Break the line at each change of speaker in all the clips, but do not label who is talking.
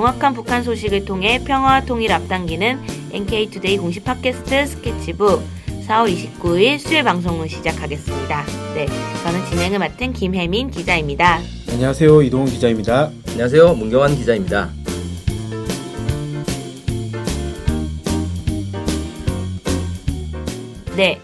정확한 북한 소식을 통해 평화와 통일 앞당기는 NK투데이 공식 팟캐스트 스케치북 4월 29일 수요일 방송을 시작하겠습니다. 네, 저는 진행을 맡은 김혜민 기자입니다.
안녕하세요. 이동훈 기자입니다.
안녕하세요. 문경환 기자입니다.
네,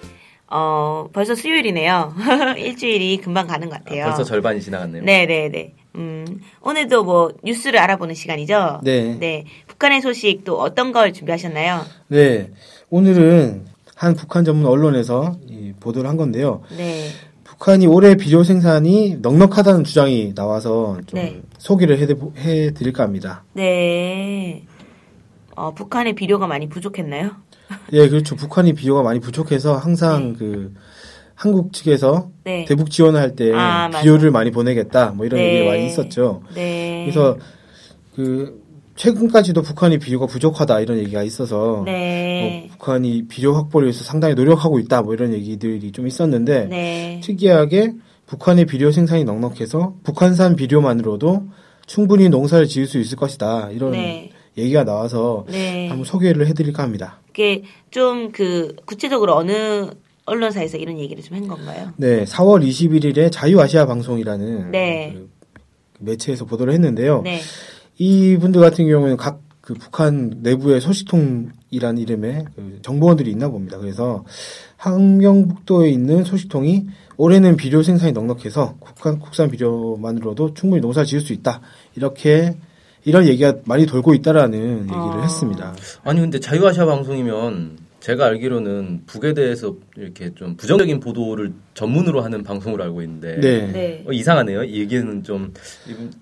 어, 벌써 수요일이네요. 일주일이 금방 가는 것 같아요.
아, 벌써 절반이 지나갔네요.
네네네. 네. 음, 오늘도 뭐 뉴스를 알아보는 시간이죠?
네.
네. 북한의 소식 또 어떤 걸 준비하셨나요?
네. 오늘은 한 북한 전문 언론에서 보도를 한 건데요.
네.
북한이 올해 비료 생산이 넉넉하다는 주장이 나와서 좀 네. 소개를 해, 드릴까 합니다.
네. 어, 북한의 비료가 많이 부족했나요?
예, 그렇죠. 북한이 비료가 많이 부족해서 항상 네. 그 한국 측에서 네. 대북 지원을 할 때 아, 비료를 많이 보내겠다 뭐 이런 네. 얘기가 많이 있었죠. 네. 그래서 그 최근까지도 북한이 비료가 부족하다 이런 얘기가 있어서 네. 뭐 북한이 비료 확보를 위해서 상당히 노력하고 있다 뭐 이런 얘기들이 좀 있었는데 네. 특이하게 북한의 비료 생산이 넉넉해서 북한산 비료만으로도 충분히 농사를 지을 수 있을 것이다 이런 네. 얘기가 나와서 네. 한번 소개를 해드릴까 합니다.
그게 좀 그 구체적으로 어느 언론사에서 이런 얘기를 좀 한 건가요?
네, 4월 21일에 자유아시아 방송이라는 네. 그 매체에서 보도를 했는데요. 네. 이분들 같은 경우에는 각 그 북한 내부의 소식통이라는 이름의 그 정보원들이 있나 봅니다. 그래서 함경북도에 있는 소식통이 올해는 비료 생산이 넉넉해서 국산, 국산 비료만으로도 충분히 농사 지을 수 있다. 이렇게 이런 얘기가 많이 돌고 있다라는 얘기를 아. 했습니다.
아니 근데 자유아시아 방송이면 제가 알기로는 북에 대해서 이렇게 좀 부정적인 보도를 전문으로 하는 방송으로 알고 있는데 네. 네. 어, 이상하네요. 이 얘기는 좀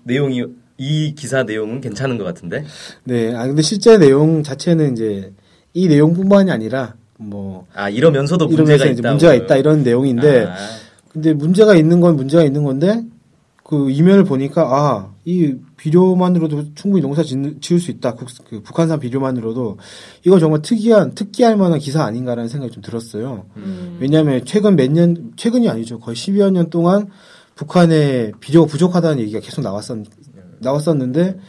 내용이 이 기사 내용은 괜찮은 것 같은데.
네. 아 근데 실제 내용 자체는 이제 이 내용뿐만이 아니라 뭐
아 이러면서도 문제가 있다.
문제가 있다 이런 내용인데 아. 근데 문제가 있는 건 문제가 있는 건데 그 이면을 보니까 아 이 비료만으로도 충분히 농사 지을 수 있다. 국, 그 북한산 비료만으로도 이거 정말 특이한 특기할 만한 기사 아닌가라는 생각이 좀 들었어요. 음. 왜냐하면 최근 몇 년 최근이 아니죠. 거의 10여 년 동안 북한에 비료가 부족하다는 얘기가 계속 나왔었 나왔었는데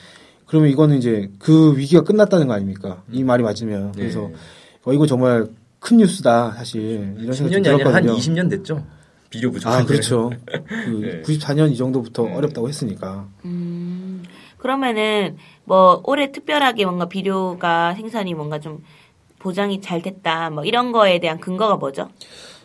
그러면 이거는 이제 그 위기가 끝났다는 거 아닙니까? 이 말이 맞으면 그래서 네. 어, 이거 정말 큰 뉴스다 사실
이런 생각이 들었거든요. 한 20년 됐죠. 비료 부족.
아 그렇죠. 그 네. 94년 이 정도부터 네. 어렵다고 했으니까. 음,
그러면은 뭐 올해 특별하게 뭔가 비료가 생산이 뭔가 좀 보장이 잘 됐다 뭐 이런 거에 대한 근거가 뭐죠?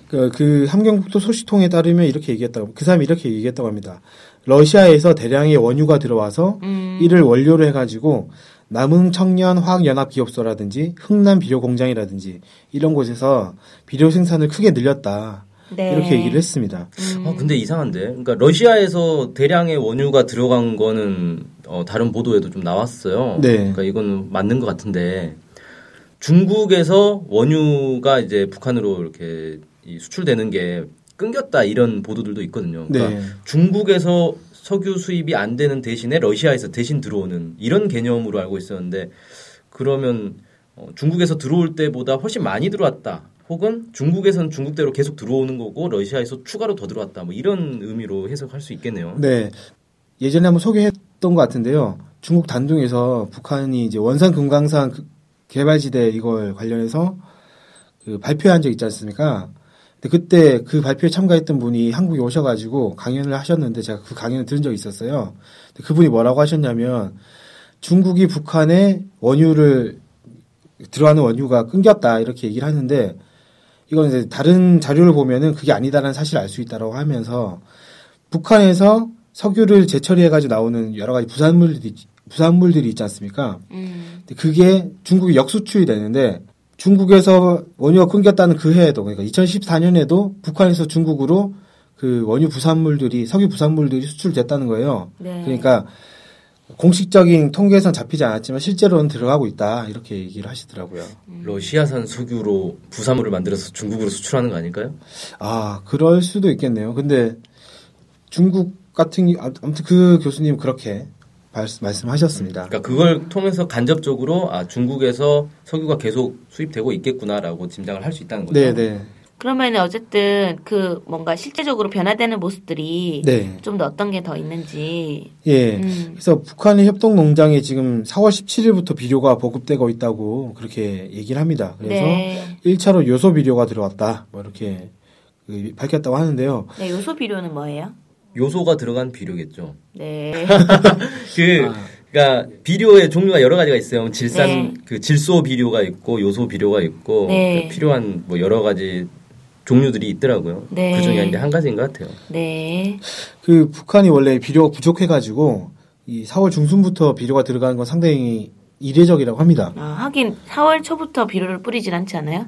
그, 그 함경북도 소식통에 따르면 이렇게 얘기했다고 그 사람이 이렇게 얘기했다고 합니다. 러시아에서 대량의 원유가 들어와서 음. 이를 원료로 해가지고 남흥 청년 화학 연합 기업소라든지 흥남 비료 공장이라든지 이런 곳에서 비료 생산을 크게 늘렸다. 네. 이렇게 얘기를 했습니다.
음. 어, 근데 이상한데, 그러니까 러시아에서 대량의 원유가 들어간 거는 어, 다른 보도에도 좀 나왔어요. 네. 그러니까 이거는 맞는 것 같은데 중국에서 원유가 이제 북한으로 이렇게 수출되는 게 끊겼다 이런 보도들도 있거든요. 그러니까 네. 중국에서 석유 수입이 안 되는 대신에 러시아에서 대신 들어오는 이런 개념으로 알고 있었는데 그러면 어, 중국에서 들어올 때보다 훨씬 많이 들어왔다. 혹은 중국에서는 중국대로 계속 들어오는 거고 러시아에서 추가로 더 들어왔다. 뭐 이런 의미로 해석할 수 있겠네요.
네. 예전에 한번 소개했던 것 같은데요. 중국 단둥에서 북한이 이제 원산 금강산 그 개발지대 이걸 관련해서 그 발표한 적 있지 않습니까? 근데 그때 그 발표에 참가했던 분이 한국에 오셔가지고 강연을 하셨는데 제가 그 강연을 들은 적이 있었어요. 그분이 뭐라고 하셨냐면 중국이 북한의 원유를 들어가는 원유가 끊겼다 이렇게 얘기를 하는데 이건 이제 다른 자료를 보면은 그게 아니다라는 사실을 알 수 있다라고 하면서 북한에서 석유를 재처리해가지고 나오는 여러 가지 부산물들이 부산물들이 있지 않습니까? 음. 그게 중국이 역수출이 되는데 중국에서 원유가 끊겼다는 그 해에도 그러니까 2014년에도 북한에서 중국으로 그 원유 부산물들이 석유 부산물들이 수출됐다는 거예요. 네. 그러니까 공식적인 통계에선 잡히지 않았지만 실제로는 들어가고 있다 이렇게 얘기를 하시더라고요.
음. 러시아산 석유로 부산물을 만들어서 중국으로 수출하는 거 아닐까요?
아 그럴 수도 있겠네요. 근데 중국 같은 아무튼 그 교수님 그렇게 말씀 하셨습니다.
그러니까 그걸 통해서 간접적으로 아 중국에서 석유가 계속 수입되고 있겠구나라고 짐작을 할 수 있다는 거죠.
네, 네.
그러면 어쨌든 그 뭔가 실제적으로 변화되는 모습들이 네. 좀더 어떤 게 더 있는지.
예. 음. 그래서 북한의 협동 농장에 지금 4월 17일부터 비료가 보급되고 있다고 그렇게 얘기를 합니다. 그래서 네. 1차로 요소 비료가 들어왔다. 뭐 이렇게 그 밝혔다고 하는데요.
네, 요소 비료는 뭐예요?
요소가 들어간 비료겠죠. 네. 그 아. 그러니까 비료의 종류가 여러 가지가 있어요. 질산 네. 그 질소 비료가 있고 요소 비료가 있고 네. 그 필요한 뭐 여러 가지 종류들이 있더라고요. 네. 그 중에 이제 한 가지인 것 같아요. 네.
그 북한이 원래 비료가 부족해가지고 이 4월 중순부터 비료가 들어가는 건 상당히 이례적이라고 합니다.
아, 하긴 4월 초부터 비료를 뿌리진 않지 않아요?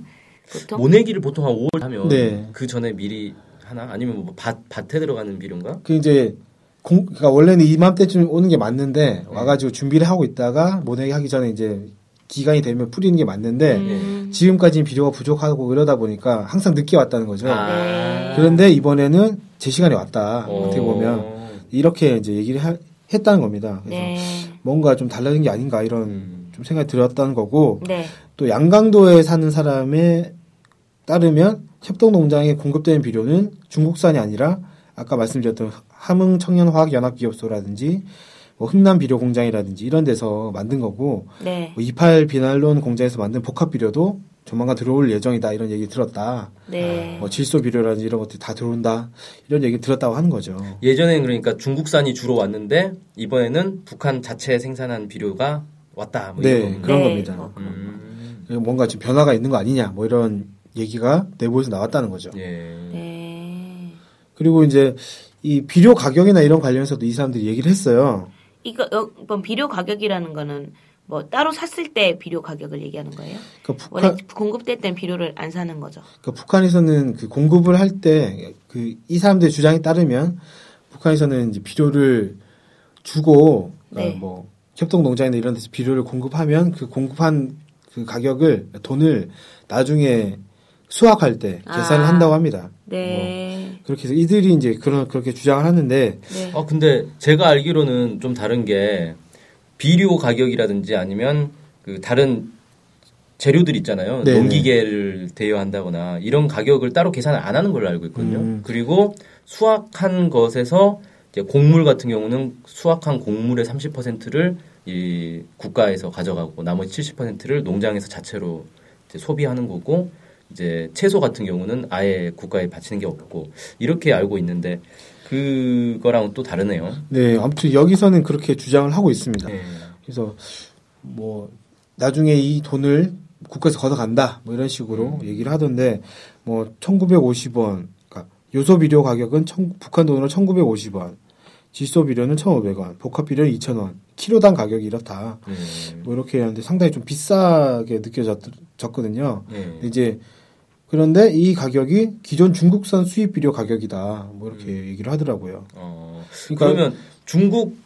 보통? 모내기를 보통 한 5월 하면 네. 그 전에 미리 하나 아니면 뭐 밭, 밭에 들어가는 비료인가?
그 이제 공, 그러니까 원래는 이맘때쯤 오는 게 맞는데 네. 와가지고 준비를 하고 있다가 모내기 하기 전에 이제 기간이 되면 뿌리는 게 맞는데 음. 지금까지는 비료가 부족하고 이러다 보니까 항상 늦게 왔다는 거죠. 아. 그런데 이번에는 제 시간에 왔다. 오. 어떻게 보면 이렇게 이제 얘기를 하, 했다는 겁니다. 그래서 네. 뭔가 좀 달라진 게 아닌가 이런 음. 좀 생각이 들었다는 거고 네. 또 양강도에 사는 사람에 따르면 협동농장에 공급되는 비료는 중국산이 아니라 아까 말씀드렸던 함흥 청년화학연합기업소라든지 뭐 흠남 비료 공장이라든지 이런 데서 만든 거고 네. 뭐 이팔 비날론 공장에서 만든 복합 비료도 조만간 들어올 예정이다 이런 얘기 들었다. 네. 뭐 질소 비료라든지 이런 것들이 다 들어온다 이런 얘기 들었다고 하는 거죠.
예전에는 그러니까 중국산이 주로 왔는데 이번에는 북한 자체 생산한 비료가 왔다. 뭐
네 그런 네. 겁니다. 어, 음. 뭔가 지금 변화가 있는 거 아니냐 뭐 이런 얘기가 내부에서 나왔다는 거죠. 예. 네. 그리고 이제 이 비료 가격이나 이런 관련해서도 이 사람들이 얘기를 했어요.
이거 이번 비료 가격이라는 거는 뭐 따로 샀을 때 비료 가격을 얘기하는 거예요? 그러니까 북한, 원래 공급될 땐 비료를 안 사는 거죠.
그러니까 북한에서는 그 공급을 할 때 그 이 사람들의 주장에 따르면 북한에서는 이제 비료를 주고 그러니까 네. 뭐 협동 농장이나 이런 데서 비료를 공급하면 그 공급한 그 가격을 돈을 나중에 수확할 때 계산을 아, 한다고 합니다. 네. 뭐 그렇게 해서 이들이 이제 그런 그렇게 주장을 하는데.
네. 아 근데 제가 알기로는 좀 다른 게 비료 가격이라든지 아니면 그 다른 재료들 있잖아요. 네네. 농기계를 대여한다거나 이런 가격을 따로 계산을 안 하는 걸로 알고 있거든요. 음. 그리고 수확한 것에서 이제 곡물 같은 경우는 수확한 곡물의 30%를 이 국가에서 가져가고 나머지 70%를 농장에서 자체로 소비하는 거고 이제 채소 같은 경우는 아예 국가에 바치는 게 없고 이렇게 알고 있는데 그거랑은 또 다르네요.
네, 아무튼 여기서는 그렇게 주장을 하고 있습니다. 네. 그래서 뭐 나중에 이 돈을 국가에서 걷어간다 뭐 이런 식으로 음. 얘기를 하던데 뭐 1950원 그러니까 요소 비료 가격은 청, 북한 돈으로 1950원 질소 비료는 1,500원, 복합 비료는 2,000원, 키로당 가격이 이렇다. 음. 뭐 이렇게 하는데 상당히 좀 비싸게 느껴졌거든요. 음. 이제 그런데 이 가격이 기존 중국산 수입 비료 가격이다. 뭐 이렇게 음. 얘기를 하더라고요. 어,
그러니까 그러면 중국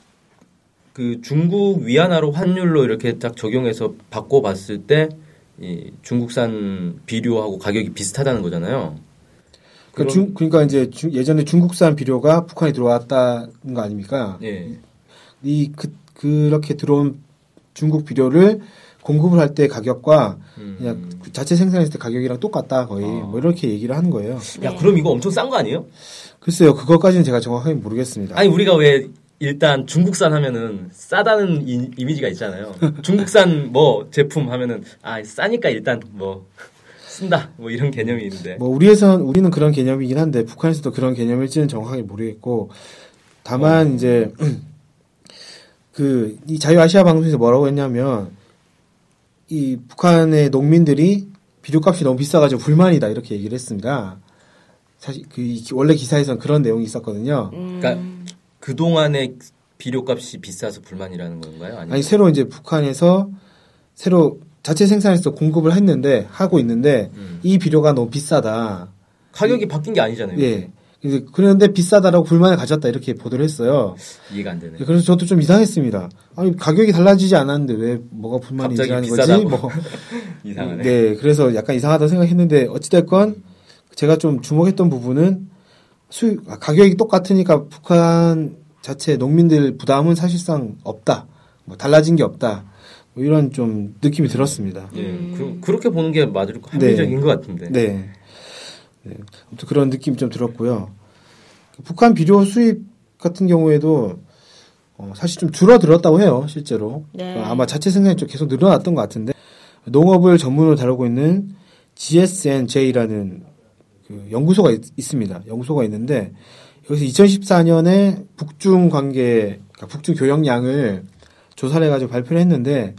그 중국 위안화로 환율로 이렇게 딱 적용해서 바꿔 봤을 때 이 중국산 비료하고 가격이 비슷하다는 거잖아요.
그러니까, 중, 그러니까 이제 주, 예전에 중국산 비료가 북한에 들어왔다는 거 아닙니까? 예. 이 그, 그렇게 들어온 중국 비료를 공급을 할 때 가격과 음. 그냥 그 자체 생산했을 때 가격이랑 똑같다 거의 어. 뭐 이렇게 얘기를 하는 거예요.
야 그럼 이거 엄청 싼 거 아니에요?
글쎄요 그것까지는 제가 정확하게 모르겠습니다.
아니 우리가 왜 일단 중국산 하면은 싸다는 이, 이미지가 있잖아요. 중국산 뭐 제품 하면은 아 싸니까 일단 뭐 쓴다 뭐 이런 개념이 있는데.
뭐 우리에선 우리는 그런 개념이긴 한데 북한에서도 그런 개념일지는 정확하게 모르겠고 다만 어. 이제 그 이 자유아시아 방송에서 뭐라고 했냐면 이 북한의 농민들이 비료값이 너무 비싸가지고 불만이다 이렇게 얘기를 했습니다. 사실 그 원래 기사에서는 그런 내용이 있었거든요.
음. 그러니까 그 동안에 비료값이 비싸서 불만이라는 건가요?
아니면? 아니 새로 이제 북한에서 새로 자체 생산해서 공급을 했는데 하고 있는데 음. 이 비료가 너무 비싸다.
가격이 이, 바뀐 게 아니잖아요.
예. 그런데 비싸다라고 불만을 가졌다 이렇게 보도를 했어요.
이해가 안 되네.
그래서 저도 좀 이상했습니다. 아니 가격이 달라지지 않았는데 왜 뭐가 불만이지라는 거지? 뭐
이상하네.
네, 그래서 약간 이상하다 생각했는데 어찌 됐건 제가 좀 주목했던 부분은 수 아, 가격이 똑같으니까 북한 자체 농민들 부담은 사실상 없다. 뭐 달라진 게 없다. 뭐 이런 좀 느낌이 들었습니다.
예, 그, 렇게 보는 게 맞을 합리적인 네. 것 같은데.
네. 네. 아무튼 그런 느낌이 좀 들었고요. 북한 비료 수입 같은 경우에도 어, 사실 좀 줄어들었다고 해요, 실제로. 네. 그러니까 아마 자체 생산이 좀 계속 늘어났던 것 같은데 농업을 전문으로 다루고 있는 GSNJ라는 그 연구소가 있, 습니다 연구소가 있는데 여기서 2014년에 북중 관계, 그러니까 북중 교역량을 조사를 해가지고 발표를 했는데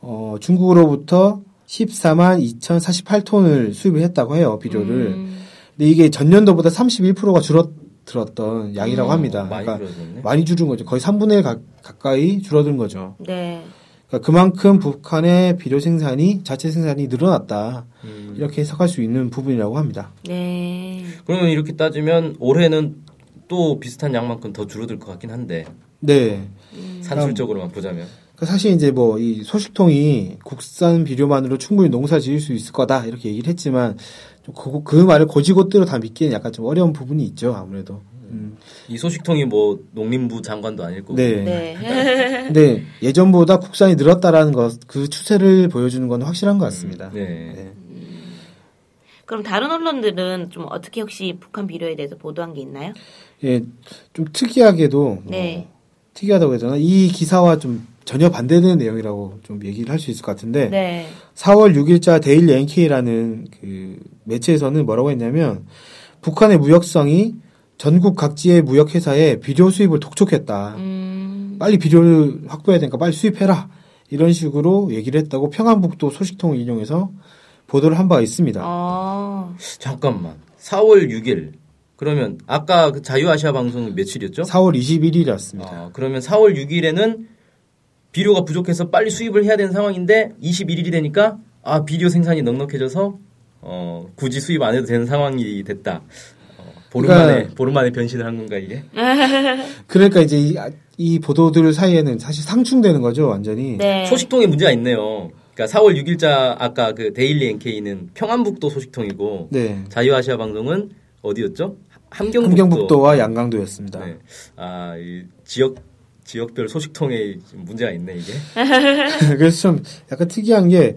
어, 중국으로부터 14만 2,048톤을 수입을 했다고 해요 비료를. 음. 근데 이게 전년도보다 31%가 줄어들었던 양이라고 음, 합니다.
많이
그러니까
줄어들네.
많이 줄은 거죠. 거의 3분의 1 가, 가까이 줄어든 거죠.
네.
그러니까 그만큼 북한의 비료 생산이 자체 생산이 늘어났다 음. 이렇게 해석할 수 있는 부분이라고 합니다.
네.
그러면 이렇게 따지면 올해는 또 비슷한 양만큼 더 줄어들 것 같긴 한데.
네.
음. 산술적으로만 보자면.
그러니까 사실 이제 뭐 이 소식통이 국산 비료만으로 충분히 농사 지을 수 있을 거다 이렇게 얘기를 했지만 그, 그 말을 고지고대로 다 믿기는 약간 좀 어려운 부분이 있죠 아무래도.
음. 이 소식통이 뭐 농림부 장관도 아닐 거고.
네. 네. 근데 예전보다 국산이 늘었다라는 것, 그 추세를 보여주는 건 확실한 것 같습니다.
네. 네.
그럼 다른 언론들은 좀 어떻게 혹시 북한 비료에 대해서 보도한 게 있나요?
예, 좀 특이하게도 뭐 네. 뭐, 특이하다고 해야 되나? 이 기사와 좀 전혀 반대되는 내용이라고 좀 얘기를 할 수 있을 것 같은데 네. 4월 6일자 데일리 NK라는 그 매체에서는 뭐라고 했냐면 북한의 무역성이 전국 각지의 무역 회사에 비료 수입을 독촉했다. 음. 빨리 비료를 확보해야 되니까 빨리 수입해라. 이런 식으로 얘기를 했다고 평안북도 소식통을 인용해서 보도를 한 바가 있습니다.
아.
잠깐만. 4월 6일. 그러면 아까 그 자유아시아 방송은 며칠이었죠?
4월 21일이었습니다.
아, 그러면 4월 6일에는 비료가 부족해서 빨리 수입을 해야 되는 상황인데 21일이 되니까 아 비료 생산이 넉넉해져서 어, 굳이 수입 안 해도 되는 상황이 됐다. 어, 보름 그러니까, 만에 보름 만에 변신을 한 건가 이게?
그러니까 이제 이, 이 보도들 사이에는 사실 상충되는 거죠 완전히.
네.
소식통에 문제가 있네요. 그러니까 4월 6일자 아까 그 데일리 NK는 평안북도 소식통이고
네.
자유아시아 방송은 어디였죠? 함경북도.
함경북도와 양강도였습니다. 네.
아, 이 지역 지역별 소식통에 문제가 있네 이게.
그래서 좀 약간 특이한 게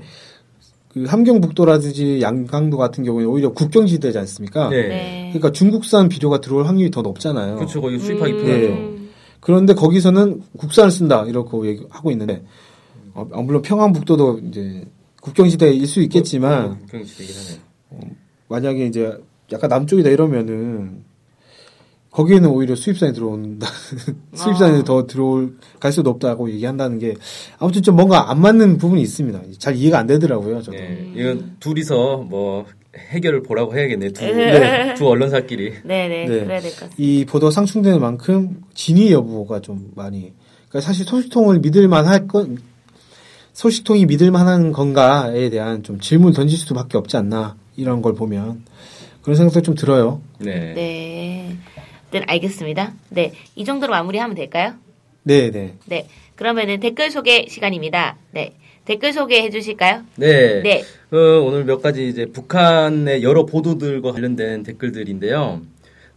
그 함경북도라든지 양강도 같은 경우는 오히려 국경지대지 않습니까?
네. 네.
그러니까 중국산 비료가 들어올 확률이 더 높잖아요.
그렇죠. 거기 수입하기 음. 편하죠. 네.
그런데 거기서는 국산을 쓴다 이렇게 얘기하고 있는데 어, 물론 평안북도도 이제 국경지대일 수 있겠지만
어, 국경지대긴 하네.
어, 만약에 이제 약간 남쪽이다 이러면은 거기에는 오히려 수입산이 들어온다. 수입산이 아. 더 들어올 가능성이 높다고 얘기한다는 게 아무튼 좀 뭔가 안 맞는 부분이 있습니다. 잘 이해가 안 되더라고요. 저도.
네, 이건 둘이서 뭐 해결을 보라고 해야겠네요. 두, 네. 두 언론사끼리.
네네. 네. 그래야 될 것 같습니다.
이 보도 상충되는 만큼 진위 여부가 좀 많이. 그러니까 사실 소식통을 믿을 만 할 건 소식통이 믿을 만한 건가에 대한 좀 질문 던질 수밖에 없지 않나 이런 걸 보면 그런 생각도 좀 들어요.
네.
네. 네, 알겠습니다. 네, 이 정도로 마무리하면 될까요?
네, 네.
네, 그러면은 댓글 소개 시간입니다. 네, 댓글 소개해 주실까요?
네. 네. 어, 오늘 몇 가지 이제 북한의 여러 보도들과 관련된 댓글들인데요.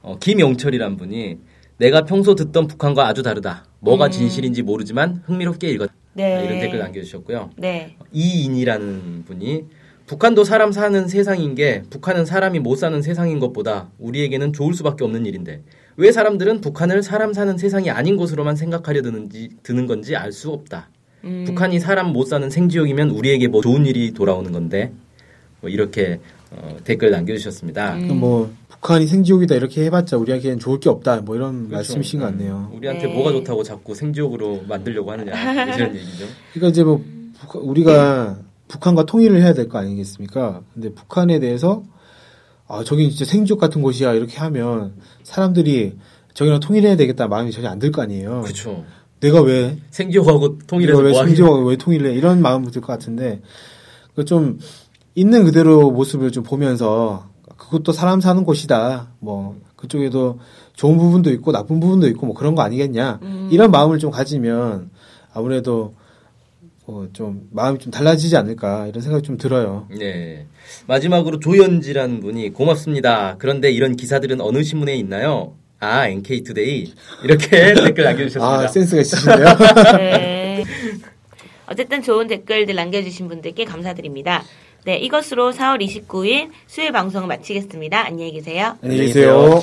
어, 김영철이란 분이 내가 평소 듣던 북한과 아주 다르다. 뭐가 음. 진실인지 모르지만 흥미롭게 읽었다. 네. 이런 댓글 남겨주셨고요.
네.
이인이라는 분이 북한도 사람 사는 세상인 게 북한은 사람이 못 사는 세상인 것보다 우리에게는 좋을 수밖에 없는 일인데 왜 사람들은 북한을 사람 사는 세상이 아닌 곳으로만 생각하려 드는지 드는 건지 알 수 없다. 음. 북한이 사람 못 사는 생지역이면 우리에게 뭐 좋은 일이 돌아오는 건데 뭐 이렇게 어, 댓글 남겨주셨습니다.
음. 뭐 북한이 생지옥이다 이렇게 해봤자 우리에게는 좋을 게 없다 뭐 이런 그렇죠. 말씀이신 것 같네요.
우리한테
네.
뭐가 좋다고 자꾸 생지옥으로 만들려고 하느냐 이런 얘기죠.
그러니까 이제 뭐 우리가 북한과 통일을 해야 될 거 아니겠습니까? 근데 북한에 대해서 아, 저기 진짜 생지옥 같은 곳이야. 이렇게 하면 사람들이 저기랑 통일해야 되겠다 마음이 전혀 안 들 거 아니에요.
그렇죠.
내가 왜
생지옥하고 통일해서
왜 뭐 생지옥하고 왜 통일해? 이런 마음 들 것 같은데 그좀 있는 그대로 모습을 좀 보면서 그것도 사람 사는 곳이다. 뭐 그쪽에도 좋은 부분도 있고 나쁜 부분도 있고 뭐 그런 거 아니겠냐. 음. 이런 마음을 좀 가지면 아무래도 어, 좀 마음이 좀 달라지지 않을까 이런 생각이 좀 들어요.
네. 마지막으로 조현지라는 분이 고맙습니다. 그런데 이런 기사들은 어느 신문에 있나요? 아, NK투데이. 이렇게 댓글 남겨주셨습니다.
아, 센스가 있으신데요?
네. 어쨌든 좋은 댓글들 남겨주신 분들께 감사드립니다. 네, 이것으로 4월 29일 수요일 방송을 마치겠습니다. 안녕히 계세요.
안녕히 계세요.